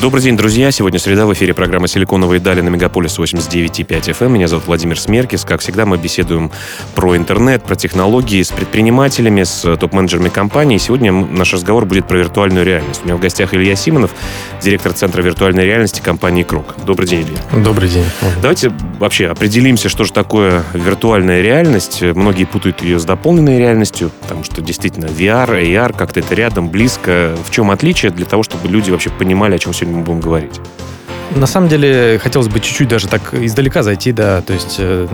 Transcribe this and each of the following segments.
Добрый день, друзья. Сегодня среда в эфире программа «Силиконовые дали» на Мегаполис 89.5 FM. Эм. Меня зовут Владимир Смеркис. Как всегда, мы беседуем про интернет, про технологии с предпринимателями, с топ-менеджерами компаний. Сегодня наш разговор будет про виртуальную реальность. У меня в гостях Илья Симонов, директор Центра виртуальной реальности компании «Крок». Добрый день, Илья. Добрый день. Давайте вообще определимся, что же такое виртуальная реальность. Многие путают ее с дополненной реальностью, потому что действительно VR, AR, как-то это рядом, близко. В чем отличие для того, чтобы люди вообще понимали, о чем сегодня мы будем говорить? На самом деле, хотелось бы чуть-чуть даже так издалека зайти, да, то есть э,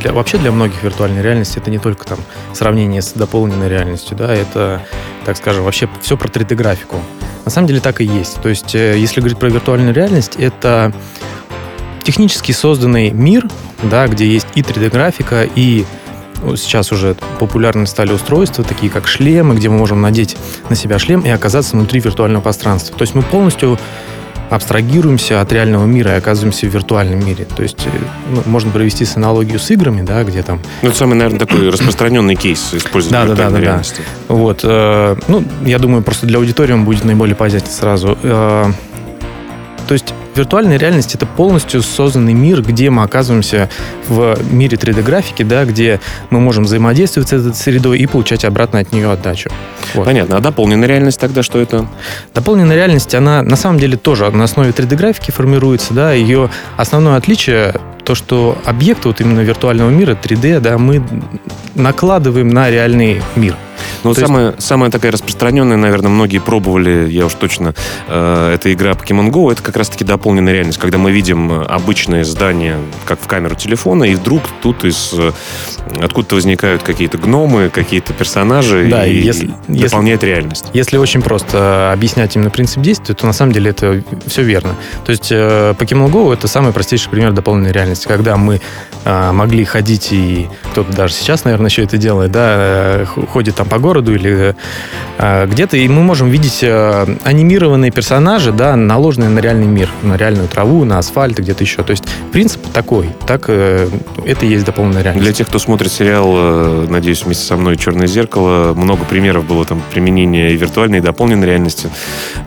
для, вообще для многих виртуальная реальность это не только там сравнение с дополненной реальностью, да, это, так скажем, вообще все про 3D-графику. На самом деле так и есть. То есть, э, если говорить про виртуальную реальность, это технически созданный мир, да, где есть и 3D-графика, и сейчас уже популярны стали устройства, такие как шлемы, где мы можем надеть на себя шлем и оказаться внутри виртуального пространства. То есть мы полностью абстрагируемся от реального мира и оказываемся в виртуальном мире. То есть э, ну, можно провести с аналогию с играми, да, где там... Ну, это самый, наверное, такой распространенный кейс использования да, да, да, реальности. Да. Вот. Э, ну, я думаю, просто для аудитории он будет наиболее понятен сразу. Э, то есть виртуальная реальность это полностью созданный мир, где мы оказываемся в мире 3D-графики, да, где мы можем взаимодействовать с этой средой и получать обратно от нее отдачу. Вот. Понятно. А дополненная реальность тогда что это? Дополненная реальность, она на самом деле тоже на основе 3D-графики формируется, да, ее основное отличие то, что объекты вот именно виртуального мира 3D, да, мы накладываем на реальный мир. Ну, самая, есть... самая такая распространенная, наверное, многие пробовали, я уж точно, э, это игра Pokemon Go, это как раз-таки дополненная реальность, когда мы видим обычное здание, как в камеру телефона, и вдруг тут из э, откуда-то возникают какие-то гномы, какие-то персонажи, да, и, если, и дополняет если, реальность. Если очень просто объяснять именно принцип действия, то на самом деле это все верно. То есть э, Pokemon Go это самый простейший пример дополненной реальности, когда мы э, могли ходить, и кто-то даже сейчас, наверное, еще это делает, да, э, ходит там по городу или э, где-то, и мы можем видеть э, анимированные персонажи, да, наложенные на реальный мир, на реальную траву, на асфальт и где-то еще. То есть принцип такой, так э, это и есть дополненная реальность. Для тех, кто смотрит сериал, э, надеюсь, вместе со мной «Черное зеркало», много примеров было там применения и виртуальной, и дополненной реальности.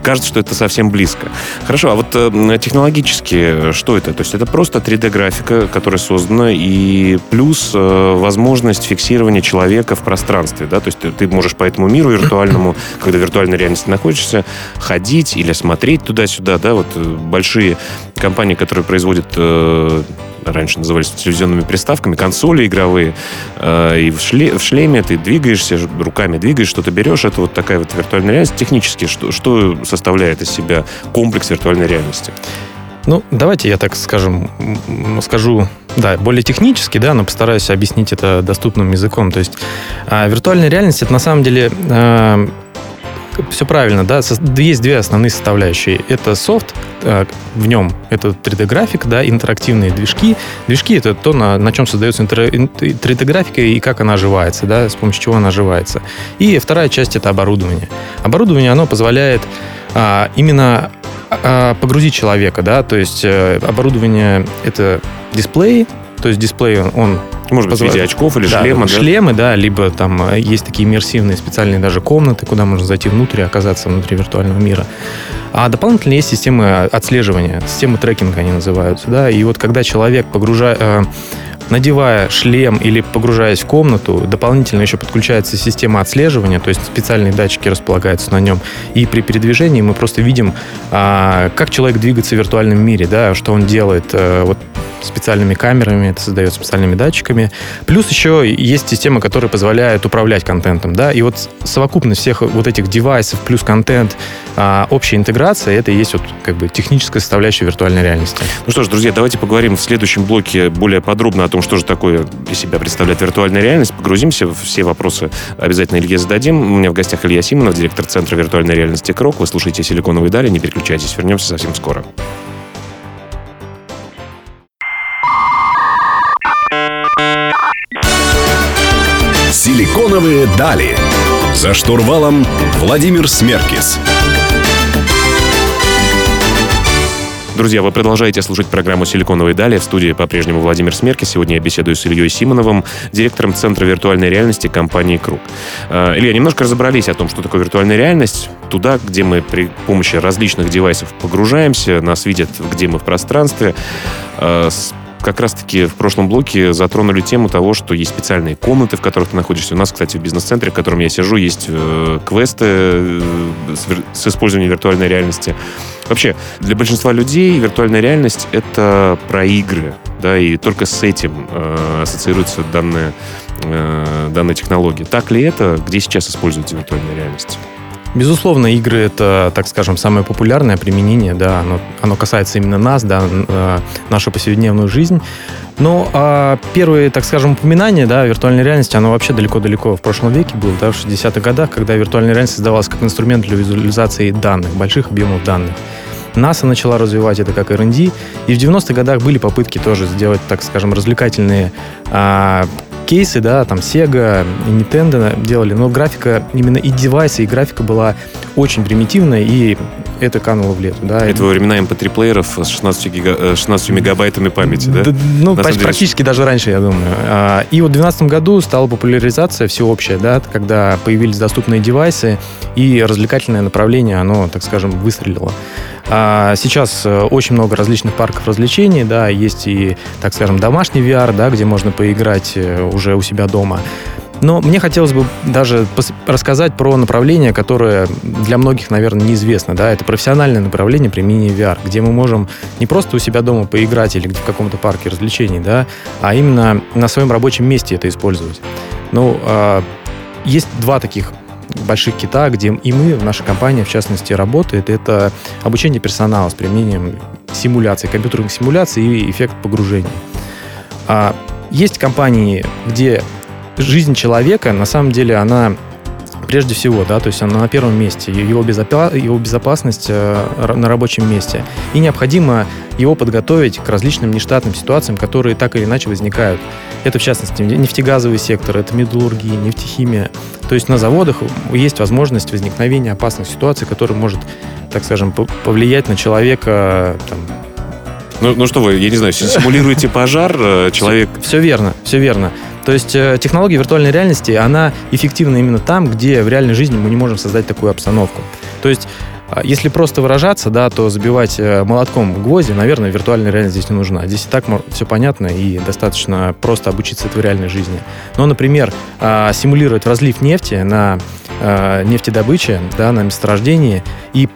Кажется, что это совсем близко. Хорошо, а вот э, технологически что это? То есть это просто 3D-графика, которая создана, и плюс э, возможность фиксирования человека в пространстве, да, то есть ты, можешь по этому миру виртуальному, когда в виртуальной реальности находишься, ходить или смотреть туда-сюда, да, вот большие компании, которые производят раньше назывались телевизионными приставками, консоли игровые, э, и в, шле, в шлеме ты двигаешься, руками двигаешь, что-то берешь, это вот такая вот виртуальная реальность. Технически, что, что составляет из себя комплекс виртуальной реальности? Ну, давайте я так скажем, скажу, да, более технически, да, но постараюсь объяснить это доступным языком. То есть э, виртуальная реальность это на самом деле э, все правильно, да, есть две основные составляющие. Это софт, э, в нем это 3D-график, да, интерактивные движки. Движки — это то, на, на чем создается 3D-графика и как она оживается, да, с помощью чего она оживается. И вторая часть — это оборудование. Оборудование, оно позволяет а, именно а, погрузить человека, да, то есть а, оборудование — это дисплей, то есть дисплей, он может быть, в виде очков или да, шлема, да? Шлемы, да, либо там э, есть такие иммерсивные специальные даже комнаты, куда можно зайти внутрь и оказаться внутри виртуального мира. А дополнительно есть системы отслеживания, системы трекинга они называются, да, и вот когда человек погружает э, надевая шлем или погружаясь в комнату, дополнительно еще подключается система отслеживания, то есть специальные датчики располагаются на нем. И при передвижении мы просто видим, а, как человек двигается в виртуальном мире, да, что он делает. А, вот специальными камерами, это создает специальными датчиками. Плюс еще есть система, которая позволяет управлять контентом, да, и вот совокупность всех вот этих девайсов плюс контент, а, общая интеграция, это и есть вот как бы техническая составляющая виртуальной реальности. Ну что ж, друзья, давайте поговорим в следующем блоке более подробно о том, что же такое из себя представляет виртуальная реальность. Погрузимся все вопросы обязательно Илье зададим. У меня в гостях Илья Симонов, директор Центра виртуальной реальности КРОК. Вы слушаете «Силиконовые дали», не переключайтесь, вернемся совсем скоро. «Силиконовые дали». За штурвалом Владимир Смеркис. Друзья, вы продолжаете слушать программу «Силиконовые дали». В студии по-прежнему Владимир Смерки. Сегодня я беседую с Ильей Симоновым, директором Центра виртуальной реальности компании «Круг». А, Илья, немножко разобрались о том, что такое виртуальная реальность. Туда, где мы при помощи различных девайсов погружаемся, нас видят, где мы в пространстве. А, как раз-таки в прошлом блоке затронули тему того, что есть специальные комнаты, в которых ты находишься. У нас, кстати, в бизнес-центре, в котором я сижу, есть э, квесты э, с, использованием виртуальной реальности. Вообще, для большинства людей виртуальная реальность — это про игры, да, и только с этим э, ассоциируется данная, данная технология. Так ли это? Где сейчас используется виртуальная реальность? Безусловно, игры это, так скажем, самое популярное применение, да, оно, оно касается именно нас, да, э, нашу повседневную жизнь. Но а первые, так скажем, упоминания, да, виртуальной реальности, оно вообще далеко-далеко в прошлом веке было, да, в 60-х годах, когда виртуальная реальность создавалась как инструмент для визуализации данных, больших объемов данных. НАСА начала развивать это как R&D, и в 90-х годах были попытки тоже сделать, так скажем, развлекательные а, кейсы, да, там Sega и Nintendo делали, но графика, именно и девайсы, и графика была очень примитивная, и это кануло в лету. Да. Это во времена MP3-плееров с 16, гига... 16 э, мегабайтами памяти, да? да ну, почти, деле... практически даже раньше, я думаю. А, и вот в 2012 году стала популяризация всеобщая, да, когда появились доступные девайсы, и развлекательное направление, оно, так скажем, выстрелило. А сейчас э, очень много различных парков развлечений, да, есть и, так скажем, домашний VR, да, где можно поиграть э, уже у себя дома. Но мне хотелось бы даже рассказать про направление, которое для многих, наверное, неизвестно. Да? Это профессиональное направление применения VR, где мы можем не просто у себя дома поиграть или в каком-то парке развлечений, да, а именно на своем рабочем месте это использовать. Ну, э, есть два таких больших кита, где и мы, наша компания, в частности, работает, это обучение персонала с применением симуляции, компьютерных симуляций и эффект погружения. А есть компании, где жизнь человека, на самом деле, она прежде всего, да, то есть она на первом месте, его, безопа- его безопасность э, на рабочем месте. И необходимо его подготовить к различным нештатным ситуациям, которые так или иначе возникают. Это, в частности, нефтегазовый сектор, это металлургия, нефтехимия. То есть на заводах есть возможность возникновения опасных ситуаций, которые может, так скажем, повлиять на человека там, ну, ну что вы, я не знаю, симулируете пожар, э, человек... Все, все верно, все верно. То есть э, технология виртуальной реальности, она эффективна именно там, где в реальной жизни мы не можем создать такую обстановку. То есть а, если просто выражаться, да, то забивать э, молотком гвозди, наверное, виртуальная реальность здесь не нужна. Здесь и так все понятно и достаточно просто обучиться это в реальной жизни. Но, например, а, симулировать разлив нефти на а, нефтедобыче, да, на месторождении и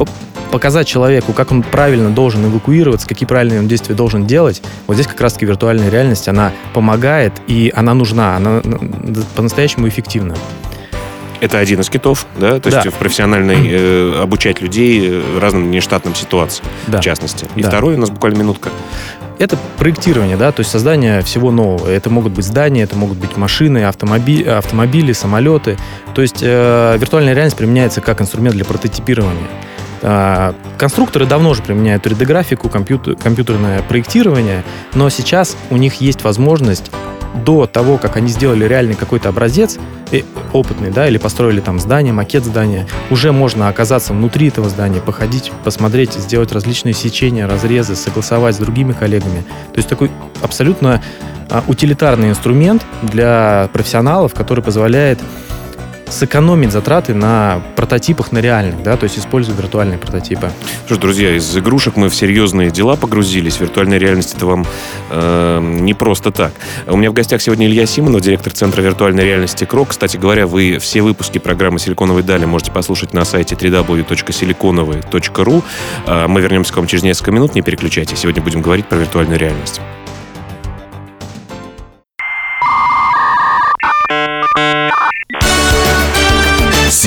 показать человеку, как он правильно должен эвакуироваться, какие правильные он действия должен делать, вот здесь как раз-таки виртуальная реальность, она помогает, и она нужна, она по-настоящему эффективна. Это один из китов, да? То да. есть в профессиональной э, обучать людей э, разным нештатным ситуациям, да. в частности. И да. второй у нас буквально минутка. Это проектирование, да, то есть создание всего нового. Это могут быть здания, это могут быть машины, автомобили, автомобили самолеты. То есть э, виртуальная реальность применяется как инструмент для прототипирования. А, конструкторы давно уже применяют 3D-графику, компьютер, компьютерное проектирование, но сейчас у них есть возможность до того, как они сделали реальный какой-то образец, э, опытный, да, или построили там здание, макет здания, уже можно оказаться внутри этого здания, походить, посмотреть, сделать различные сечения, разрезы, согласовать с другими коллегами. То есть такой абсолютно а, утилитарный инструмент для профессионалов, который позволяет сэкономить затраты на прототипах, на реальных, да, то есть используя виртуальные прототипы. Что ж, друзья, из игрушек мы в серьезные дела погрузились. Виртуальная реальность это вам э, не просто так. У меня в гостях сегодня Илья Симонов, директор Центра виртуальной реальности КРОК. Кстати говоря, вы все выпуски программы «Силиконовые дали» можете послушать на сайте www.siliconovые.ru. Э, мы вернемся к вам через несколько минут, не переключайтесь. Сегодня будем говорить про виртуальную реальность.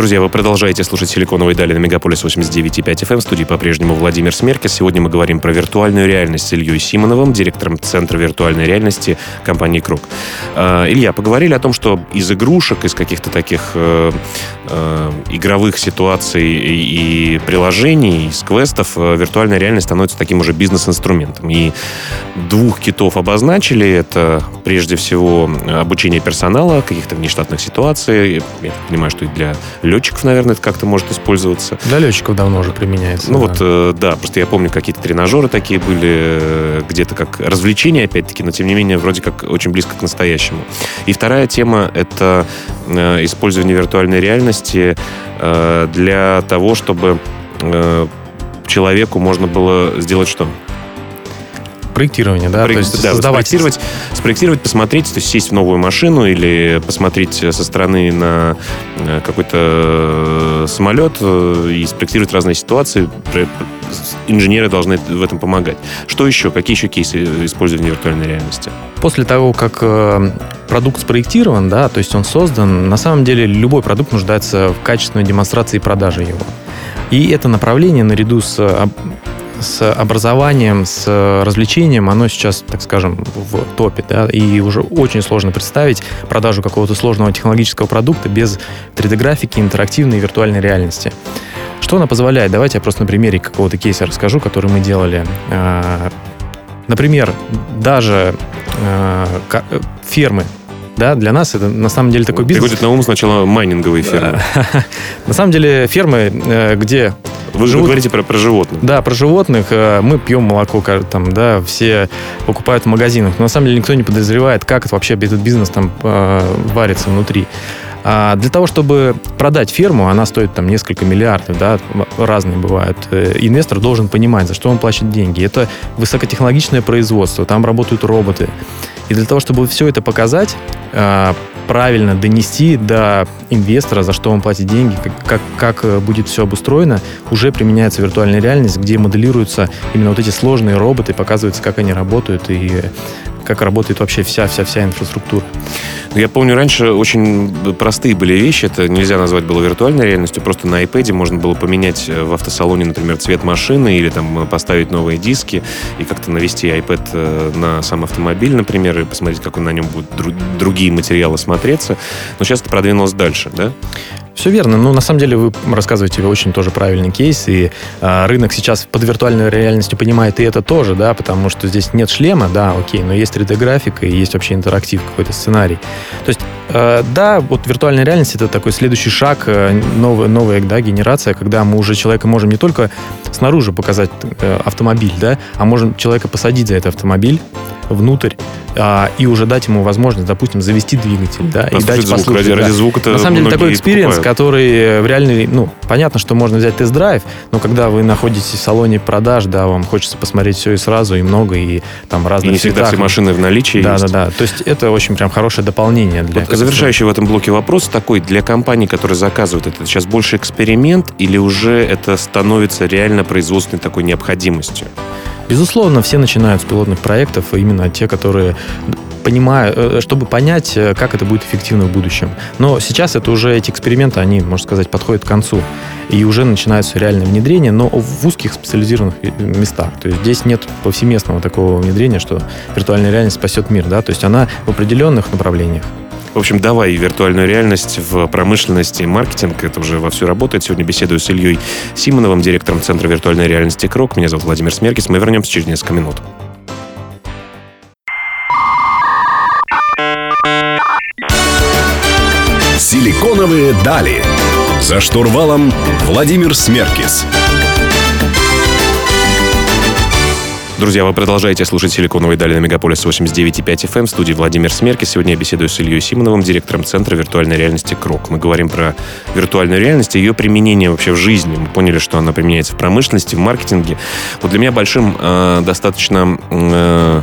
Друзья, вы продолжаете слушать «Силиконовые дали» на Мегаполис 89.5 FM. В студии по-прежнему Владимир Смеркис. Сегодня мы говорим про виртуальную реальность с Ильей Симоновым, директором Центра виртуальной реальности компании «Круг». А, Илья, поговорили о том, что из игрушек, из каких-то таких э, э, игровых ситуаций и, и приложений, из квестов, э, виртуальная реальность становится таким уже бизнес-инструментом. И двух китов обозначили. Это прежде всего обучение персонала, каких-то внештатных ситуаций. Я понимаю, что и для летчиков, наверное, это как-то может использоваться. Для летчиков давно уже применяется. Ну да. вот, э, да, просто я помню, какие-то тренажеры такие были, э, где-то как развлечения, опять-таки, но тем не менее, вроде как очень близко к настоящему. И вторая тема — это э, использование виртуальной реальности для того, чтобы человеку можно было сделать что? Проектирование, да, Проект, то есть да, создавать... спроектировать, спроектировать, посмотреть, то есть сесть в новую машину или посмотреть со стороны на э, какой-то э, самолет э, и спроектировать разные ситуации. Инженеры должны в этом помогать. Что еще? Какие еще кейсы использования виртуальной реальности? После того, как продукт спроектирован, да, то есть он создан, на самом деле любой продукт нуждается в качественной демонстрации и продаже его. И это направление наряду с с образованием, с развлечением, оно сейчас, так скажем, в топе, да, и уже очень сложно представить продажу какого-то сложного технологического продукта без 3D-графики, интерактивной и виртуальной реальности. Что она позволяет? Давайте я просто на примере какого-то кейса расскажу, который мы делали. А, например, даже а, фермы, да, для нас это на самом деле такой бизнес. Приходит на ум сначала майнинговые фермы. На самом деле фермы, э, где вы же говорите про, про животных. Да, про животных. Э, мы пьем молоко, там, да, все покупают в магазинах. Но на самом деле никто не подозревает, как это вообще этот бизнес там э, варится внутри. А для того, чтобы продать ферму, она стоит там несколько миллиардов, да, разные бывают. Инвестор должен понимать, за что он платит деньги. Это высокотехнологичное производство, там работают роботы. И для того, чтобы все это показать, а, правильно донести до инвестора, за что он платит деньги, как, как, как э, будет все обустроено, уже применяется виртуальная реальность, где моделируются именно вот эти сложные роботы, показывается, как они работают и как работает вообще вся-вся-вся инфраструктура. Я помню, раньше очень простые были вещи. Это нельзя назвать было виртуальной реальностью. Просто на iPad можно было поменять э, в автосалоне, например, цвет машины или там поставить новые диски и как-то навести iPad э, на сам автомобиль, например, и посмотреть, как он на нем будет другие материалы смотреться. Но сейчас это продвинулось дальше, да? Все верно. Ну, на самом деле, вы рассказываете очень тоже правильный кейс, и э, рынок сейчас под виртуальной реальностью понимает и это тоже, да, потому что здесь нет шлема, да, окей, но есть 3D-графика и есть вообще интерактив, какой-то сценарий. То есть, э, да, вот виртуальная реальность — это такой следующий шаг, э, новая, новая да, генерация, когда мы уже человека можем не только снаружи показать э, автомобиль, да, а можем человека посадить за этот автомобиль, внутрь а, и уже дать ему возможность, допустим, завести двигатель, да, и дать звук, послушать. Ради, да. ради звука На самом деле такой experience, который в реальный, ну, понятно, что можно взять тест-драйв, но когда вы находитесь в салоне продаж, да, вам хочется посмотреть все и сразу, и много, и там разные И не всегда все машины в наличии Да, есть. да, да. То есть это очень прям хорошее дополнение. Для вот завершающий в этом блоке вопрос такой, для компаний, которые заказывают это, сейчас больше эксперимент или уже это становится реально производственной такой необходимостью? Безусловно, все начинают с пилотных проектов, именно те, которые понимаю, э, чтобы понять, э, как это будет эффективно в будущем. Но сейчас это уже эти эксперименты, они, можно сказать, подходят к концу. И уже начинается реальное внедрение, но в узких специализированных э, местах. То есть здесь нет повсеместного такого внедрения, что виртуальная реальность спасет мир. Да? То есть она в определенных направлениях. В общем, давай виртуальную реальность в промышленности и маркетинг. Это уже вовсю работает. Сегодня беседую с Ильей Симоновым, директором Центра виртуальной реальности КРОК. Меня зовут Владимир Смеркис. Мы вернемся через несколько минут. Силиконовые дали. За штурвалом Владимир Смеркис. Друзья, вы продолжаете слушать «Силиконовые дали» на Мегаполис 89.5 FM. В студии Владимир Смерки. Сегодня я беседую с Ильей Симоновым, директором Центра виртуальной реальности КРОК. Мы говорим про виртуальную реальность и ее применение вообще в жизни. Мы поняли, что она применяется в промышленности, в маркетинге. Вот для меня большим э, достаточно... Э,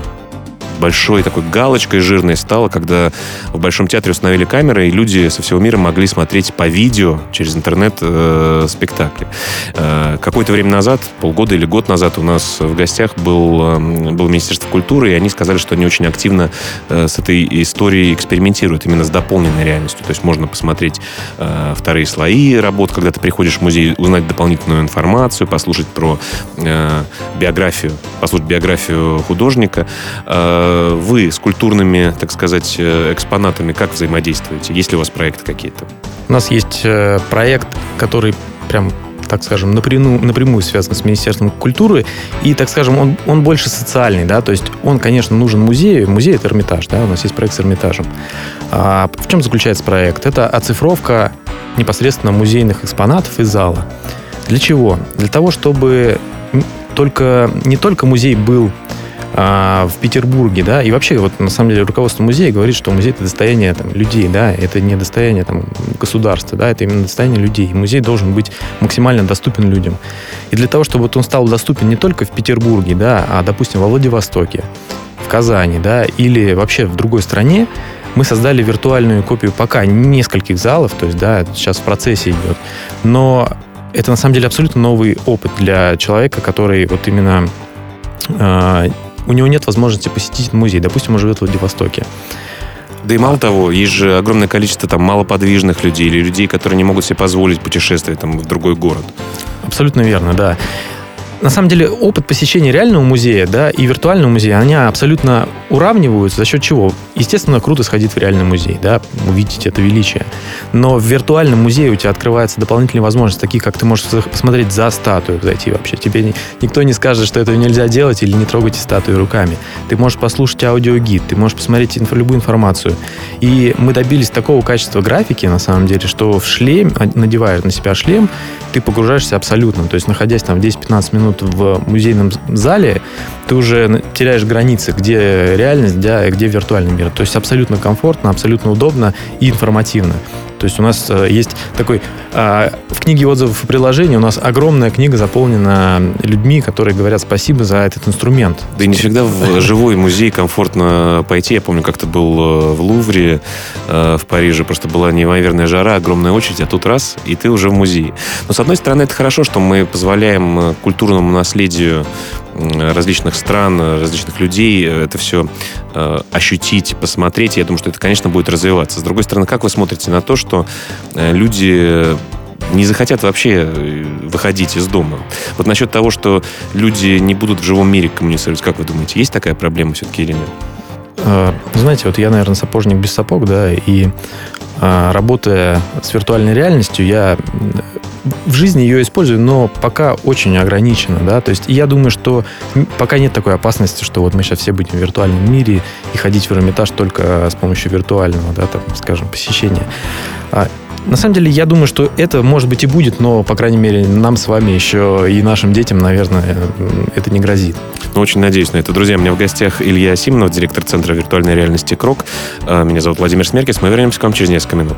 большой такой галочкой жирной стало, когда в Большом театре установили камеры, и люди со всего мира могли смотреть по видео через интернет э, спектакли. Э, какое-то время назад, полгода или год назад у нас в гостях был, э, был Министерство культуры, и они сказали, что они очень активно э, с этой историей экспериментируют, именно с дополненной реальностью. То есть можно посмотреть э, вторые слои работ, когда ты приходишь в музей, узнать дополнительную информацию, послушать про э, биографию, послушать биографию художника. Э, вы с культурными, так сказать, э, экспонатами как взаимодействуете? Есть ли у вас проекты какие-то? У нас есть э, проект, который прям так скажем, напрямую, напрямую связан с Министерством культуры, и, так скажем, он, он больше социальный, да, то есть он, конечно, нужен музею, музей — это Эрмитаж, да, у нас есть проект с Эрмитажем. А в чем заключается проект? Это оцифровка непосредственно музейных экспонатов из зала. Для чего? Для того, чтобы только, не только музей был а, в Петербурге, да, и вообще вот на самом деле руководство музея говорит, что музей это достояние там, людей, да, это не достояние там, государства, да, это именно достояние людей. Музей должен быть максимально доступен людям. И для того, чтобы вот он стал доступен не только в Петербурге, да, а, допустим, во Владивостоке, в Казани, да, или вообще в другой стране, мы создали виртуальную копию пока нескольких залов, то есть, да, сейчас в процессе идет. Но это на самом деле абсолютно новый опыт для человека, который вот именно э, у него нет возможности посетить музей. Допустим, он живет в Владивостоке. Да и мало того, есть же огромное количество там малоподвижных людей или людей, которые не могут себе позволить путешествовать там, в другой город. Абсолютно верно, да на самом деле опыт посещения реального музея да, и виртуального музея, они абсолютно уравниваются. За счет чего? Естественно, круто сходить в реальный музей, да, увидеть это величие. Но в виртуальном музее у тебя открываются дополнительные возможности, такие как ты можешь посмотреть за статую, зайти вообще. Тебе никто не скажет, что этого нельзя делать или не трогайте статую руками. Ты можешь послушать аудиогид, ты можешь посмотреть инфо, любую информацию. И мы добились такого качества графики, на самом деле, что в шлем, надевая на себя шлем, ты погружаешься абсолютно. То есть, находясь там в 10-15 минут в музейном зале, ты уже теряешь границы, где реальность, где, где виртуальный мир. То есть абсолютно комфортно, абсолютно удобно и информативно. То есть у нас э, есть такой... Э, в книге отзывов и приложений у нас огромная книга заполнена людьми, которые говорят спасибо за этот инструмент. Да и не всегда в живой музей комфортно пойти. Я помню, как-то был э, в Лувре в Париже. Просто была неимоверная жара, огромная очередь, а тут раз, и ты уже в музее. Но, с одной стороны, это хорошо, что мы позволяем культурному наследию различных стран, различных людей это все э, ощутить, посмотреть. Я думаю, что это, конечно, будет развиваться. С другой стороны, как вы смотрите на то, что э, люди не захотят вообще э, выходить из дома. Вот насчет того, что люди не будут в живом мире коммуницировать, как вы думаете, есть такая проблема все-таки или нет? Знаете, вот я, наверное, сапожник без сапог, да, и работая с виртуальной реальностью, я в жизни ее использую, но пока очень ограничено, да, то есть я думаю, что пока нет такой опасности, что вот мы сейчас все будем в виртуальном мире и ходить в Эрмитаж только с помощью виртуального, да, там, скажем, посещения. А, на самом деле, я думаю, что это, может быть, и будет, но, по крайней мере, нам с вами еще и нашим детям, наверное, это не грозит. Ну, очень надеюсь на это. Друзья, у меня в гостях Илья Симонов, директор Центра виртуальной реальности «Крок». А, меня зовут Владимир Смеркис. Мы вернемся к вам через несколько минут.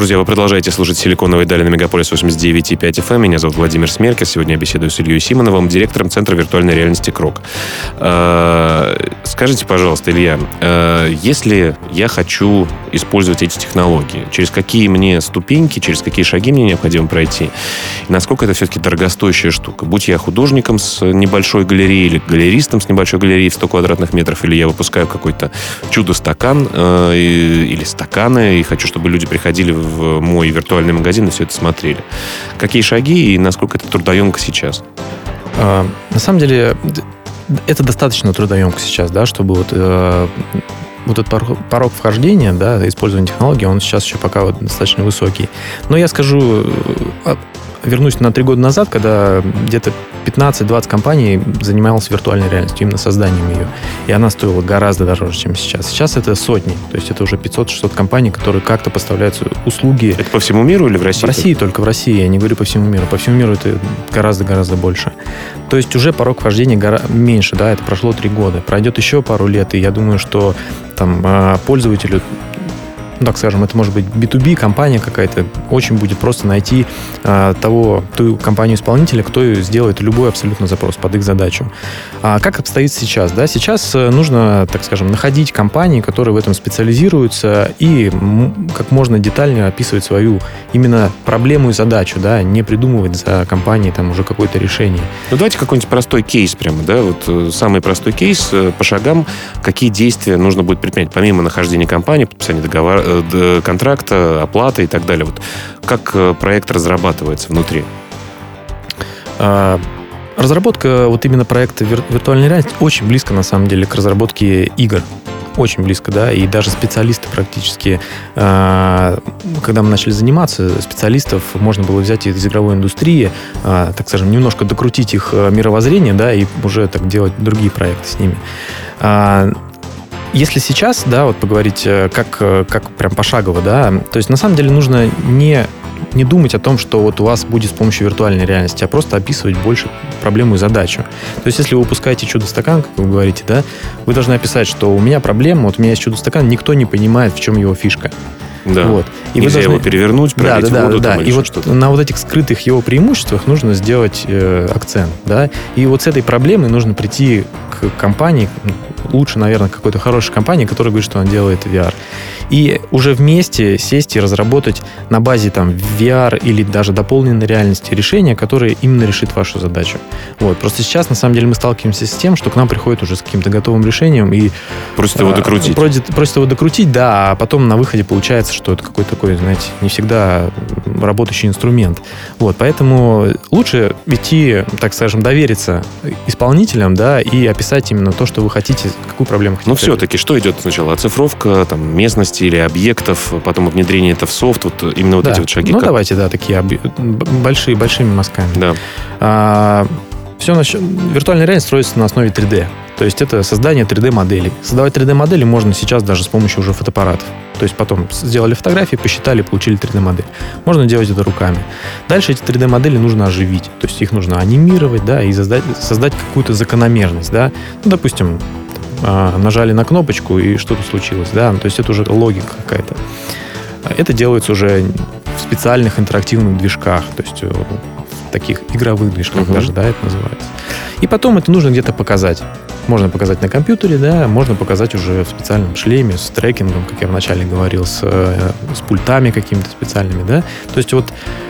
Друзья, вы продолжаете слушать «Силиконовые дали» на Мегаполис 89.5 FM. Эм. Меня зовут Владимир Смеркер. Сегодня я беседую с Ильей Симоновым, директором Центра виртуальной реальности «Крок». Э, скажите, пожалуйста, Илья, э, если я хочу использовать эти технологии, через какие мне ступеньки, через какие шаги мне необходимо пройти, насколько это все-таки дорогостоящая штука? Будь я художником с небольшой галереей или галеристом с небольшой галереей в 100 квадратных метров, или я выпускаю какой-то чудо-стакан э, или стаканы, и хочу, чтобы люди приходили в мой виртуальный магазин и все это смотрели. Какие шаги и насколько это трудоемко сейчас? А, на самом деле, это достаточно трудоемко сейчас, да, чтобы вот, э, вот этот порог, порог вхождения, да, использования технологий, он сейчас еще пока вот достаточно высокий. Но я скажу, э, вернусь на три года назад, когда где-то 15-20 компаний занималась виртуальной реальностью, именно созданием ее. И она стоила гораздо дороже, чем сейчас. Сейчас это сотни. То есть это уже 500-600 компаний, которые как-то поставляют услуги. Это по всему миру или в России? В России только в России. Я не говорю по всему миру. По всему миру это гораздо-гораздо больше. То есть уже порог вхождения гора... меньше, да, это прошло три года. Пройдет еще пару лет, и я думаю, что там а, пользователю ну, так скажем, это может быть B2B компания какая-то, очень будет просто найти а, того, ту компанию-исполнителя, кто сделает любой абсолютно запрос под их задачу. А как обстоит сейчас? Да? Сейчас э, нужно, так скажем, находить компании, которые в этом специализируются и как можно детальнее описывать свою именно проблему и задачу, да, не придумывать за компанией там уже какое-то решение. Ну, давайте какой-нибудь простой кейс прямо, да, вот э, самый простой кейс э, по шагам, какие действия нужно будет предпринять, помимо нахождения компании, подписания договора, Э, контракта, оплата и так далее. Вот как э, проект разрабатывается внутри? А, разработка вот именно проекта виртуальной реальности очень близко, на самом деле, к разработке игр. Очень близко, да, и даже специалисты практически, а, когда мы начали заниматься, специалистов можно было взять из игровой индустрии, а, так скажем, немножко докрутить их э, мировоззрение, да, и уже так делать другие проекты с ними. Если сейчас, да, вот поговорить э, как, э, как прям пошагово, да, то есть на самом деле нужно не не думать о том, что вот у вас будет с помощью виртуальной реальности, а просто описывать больше проблему и задачу. То есть, если вы выпускаете чудо-стакан, как вы говорите, да, вы должны описать, что у меня проблема, вот у меня есть чудо-стакан, никто не понимает, в чем его фишка. Да. Вот. И Нельзя должны... его перевернуть, пролить да, да, воду да, да. И вот что-то. на вот этих скрытых его преимуществах нужно сделать э, акцент, да. И вот с этой проблемой нужно прийти к компании, лучше, наверное, какой-то хорошей компании, которая говорит, что она делает VR и уже вместе сесть и разработать на базе там VR или даже дополненной реальности решение, которое именно решит вашу задачу. Вот. Просто сейчас, на самом деле, мы сталкиваемся с тем, что к нам приходит уже с каким-то готовым решением и... Просит его а, докрутить. Просит, просит его докрутить, да, а потом на выходе получается, что это какой-то такой, знаете, не всегда работающий инструмент. Вот, поэтому лучше идти, так скажем, довериться исполнителям, да, и описать именно то, что вы хотите, какую проблему хотите. Ну, все-таки, что идет сначала? Оцифровка, там, местности, или объектов, потом внедрение это в софт, вот именно вот да. эти вот шаги. Ну, как? давайте, да, такие об... большие, большими мазками. Да. А, все нач... виртуальная реальность строится на основе 3D. То есть это создание 3D-моделей. Создавать 3D-модели можно сейчас даже с помощью уже фотоаппаратов. То есть потом сделали фотографии, посчитали, получили 3D-модель. Можно делать это руками. Дальше эти 3D-модели нужно оживить. То есть их нужно анимировать, да, и создать, создать какую-то закономерность, да. Ну, допустим, а, нажали на кнопочку и что-то случилось, да, то есть это уже логика какая-то. Это делается уже в специальных интерактивных движках, то есть э, в таких игровых движках uh-huh. даже, да, это называется. И потом это нужно где-то показать. Можно показать на компьютере, да, можно показать уже в специальном шлеме с трекингом, как я вначале говорил, с, э, с пультами какими-то специальными, да. То есть вот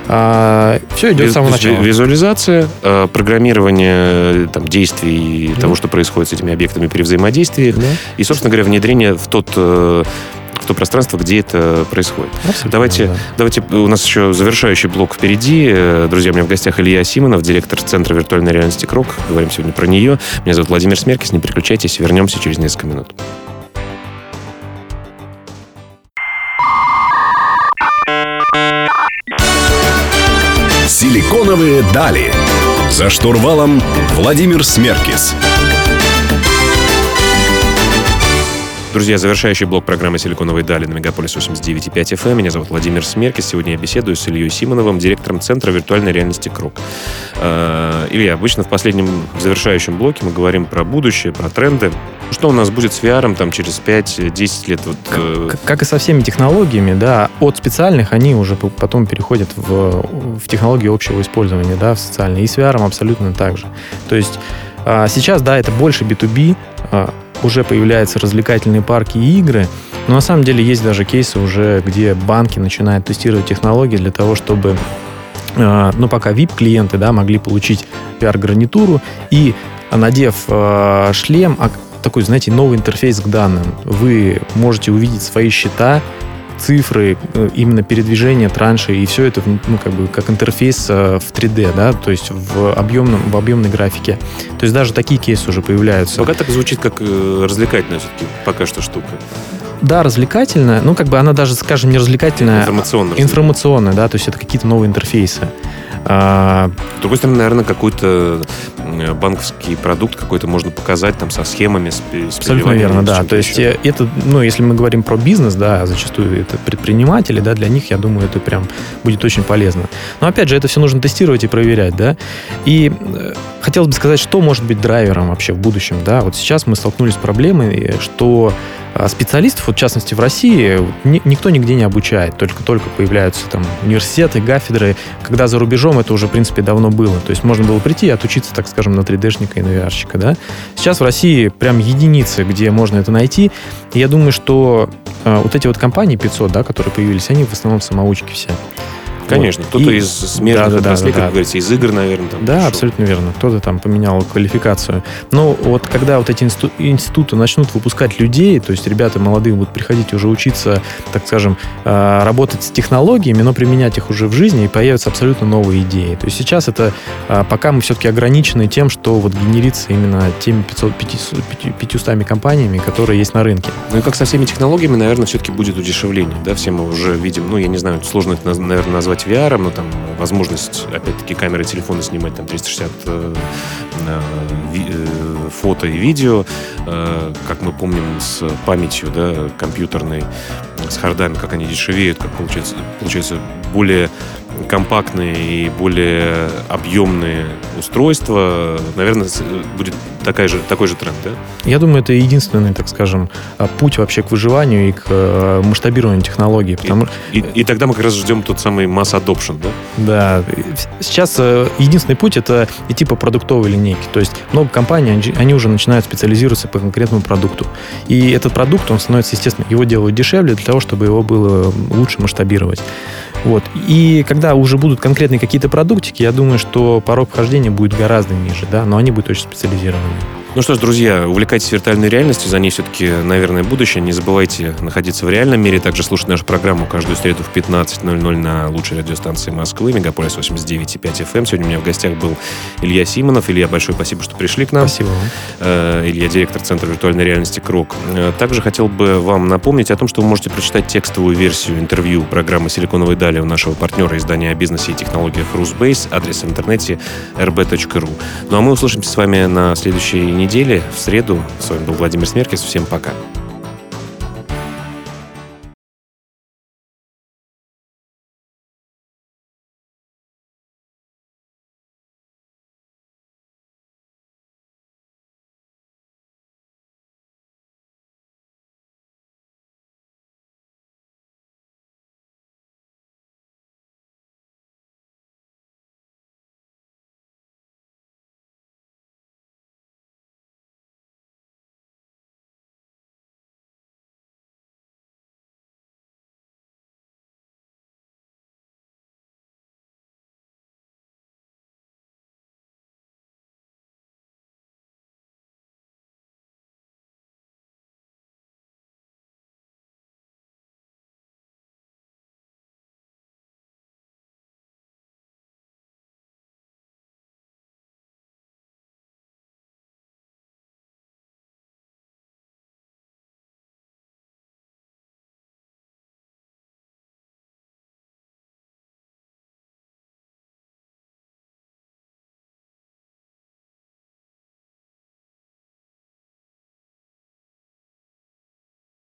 а, все идет с самого начала. Визуализация, э, программирование там, действий да. того, что происходит с этими объектами при взаимодействии, да. и, собственно говоря, внедрение в тот э, то пространство, где это происходит. Абсолютно, давайте, да. давайте, у нас еще завершающий блок впереди. Э, друзья, у меня в гостях Илья Симонов, директор Центра виртуальной реальности КРОК. Говорим сегодня про нее. Меня зовут Владимир Смеркис. Не переключайтесь, вернемся через несколько минут. Силиконовые дали. За штурвалом Владимир Смеркис. Друзья, завершающий блок программы «Силиконовые дали» на Мегаполис 89.5 FM. Меня зовут Владимир Смеркис. Сегодня я беседую с Ильей Симоновым, директором Центра виртуальной реальности «Круг». Э, Илья, обычно в последнем завершающем блоке мы говорим про будущее, про тренды. Что у нас будет с VR там, через 5-10 лет? Вот, э, как, как и со всеми технологиями, да, от специальных они уже потом переходят в, в технологии общего использования, да, в социальные. И с VR абсолютно так же. То есть а, сейчас, да, это больше B2B, уже появляются развлекательные парки и игры, но на самом деле есть даже кейсы уже, где банки начинают тестировать технологии для того, чтобы э, ну, пока VIP-клиенты да, могли получить VR-гарнитуру и, надев э, шлем, а, такой, знаете, новый интерфейс к данным, вы можете увидеть свои счета, цифры, э, именно передвижение транши, и все это ну, как бы как интерфейс э, в 3D, да, то есть в, объемном, в объемной графике. То есть даже такие кейсы уже появляются. Пока так звучит как э, развлекательная все-таки пока что штука. Да, развлекательная, ну как бы она даже, скажем, не развлекательная, информационная, информационная, да, то есть это какие-то новые интерфейсы. А... С другой стороны, наверное, какой-то банковский продукт какой-то можно показать там со схемами, с, с Абсолютно верно, да. То есть еще. это, ну, если мы говорим про бизнес, да, зачастую это предприниматели, да, для них, я думаю, это прям будет очень полезно. Но опять же, это все нужно тестировать и проверять, да. И э, хотелось бы сказать, что может быть драйвером вообще в будущем, да. Вот сейчас мы столкнулись с проблемой, что специалистов, вот в частности в России, никто нигде не обучает, только-только появляются там университеты, кафедры, когда за рубежом это уже, в принципе, давно было. То есть можно было прийти и отучиться, так скажем, на 3D-шника и на VR-щика, да. Сейчас в России прям единицы, где можно это найти. И я думаю, что э, вот эти вот компании 500, да, которые появились, они в основном самоучки все. Конечно, вот. кто-то и... из смежных да, отраслей, да, да, как да. говорится, из игр, наверное. Там да, пришел. абсолютно верно. Кто-то там поменял квалификацию. Но вот когда вот эти институты начнут выпускать людей, то есть ребята молодые будут приходить уже учиться, так скажем, а, работать с технологиями, но применять их уже в жизни, и появятся абсолютно новые идеи. То есть сейчас это а, пока мы все-таки ограничены тем, что вот генерится именно теми 500, 500, 500 компаниями, которые есть на рынке. Ну и как со всеми технологиями, наверное, все-таки будет удешевление. Да, все мы уже видим, ну, я не знаю, сложно это, наверное, назвать назвать VR, но там возможность, опять-таки, камеры телефона снимать там 360 э, э, э, фото и видео, э, как мы помним, с памятью да, компьютерной, с хардами, как они дешевеют, как получается, получается более компактные и более объемные устройства, наверное, будет такая же, такой же тренд, да? Я думаю, это единственный, так скажем, а, путь вообще к выживанию и к э, масштабированию технологий. Потому... И, и, и тогда мы как раз ждем тот самый масс adoption, да? Да. Сейчас э, единственный путь это идти по продуктовой линейке. То есть много компаний, они уже начинают специализироваться по конкретному продукту. И этот продукт, он становится, естественно, его делают дешевле для того, чтобы его было лучше масштабировать. Вот. И когда уже будут конкретные какие-то продуктики, я думаю, что порог вхождения будет гораздо ниже, да, но они будут очень специализированы. Ну что ж, друзья, увлекайтесь виртуальной реальностью, за ней все-таки, наверное, будущее. Не забывайте находиться в реальном мире, также слушать нашу программу каждую среду в 15.00 на лучшей радиостанции Москвы, Мегаполис 89.5 FM. Эм. Сегодня у меня в гостях был Илья Симонов. Илья, большое спасибо, что пришли к нам. Спасибо вам. Э, Илья, директор Центра виртуальной реальности КРОК. Э, также хотел бы вам напомнить о том, что вы можете прочитать текстовую версию интервью программы «Силиконовой дали» у нашего партнера издания о бизнесе и технологиях Русбейс, адрес в интернете rb.ru. Ну а мы услышимся с вами на следующей недели, в среду. С вами был Владимир Смеркис. Всем пока.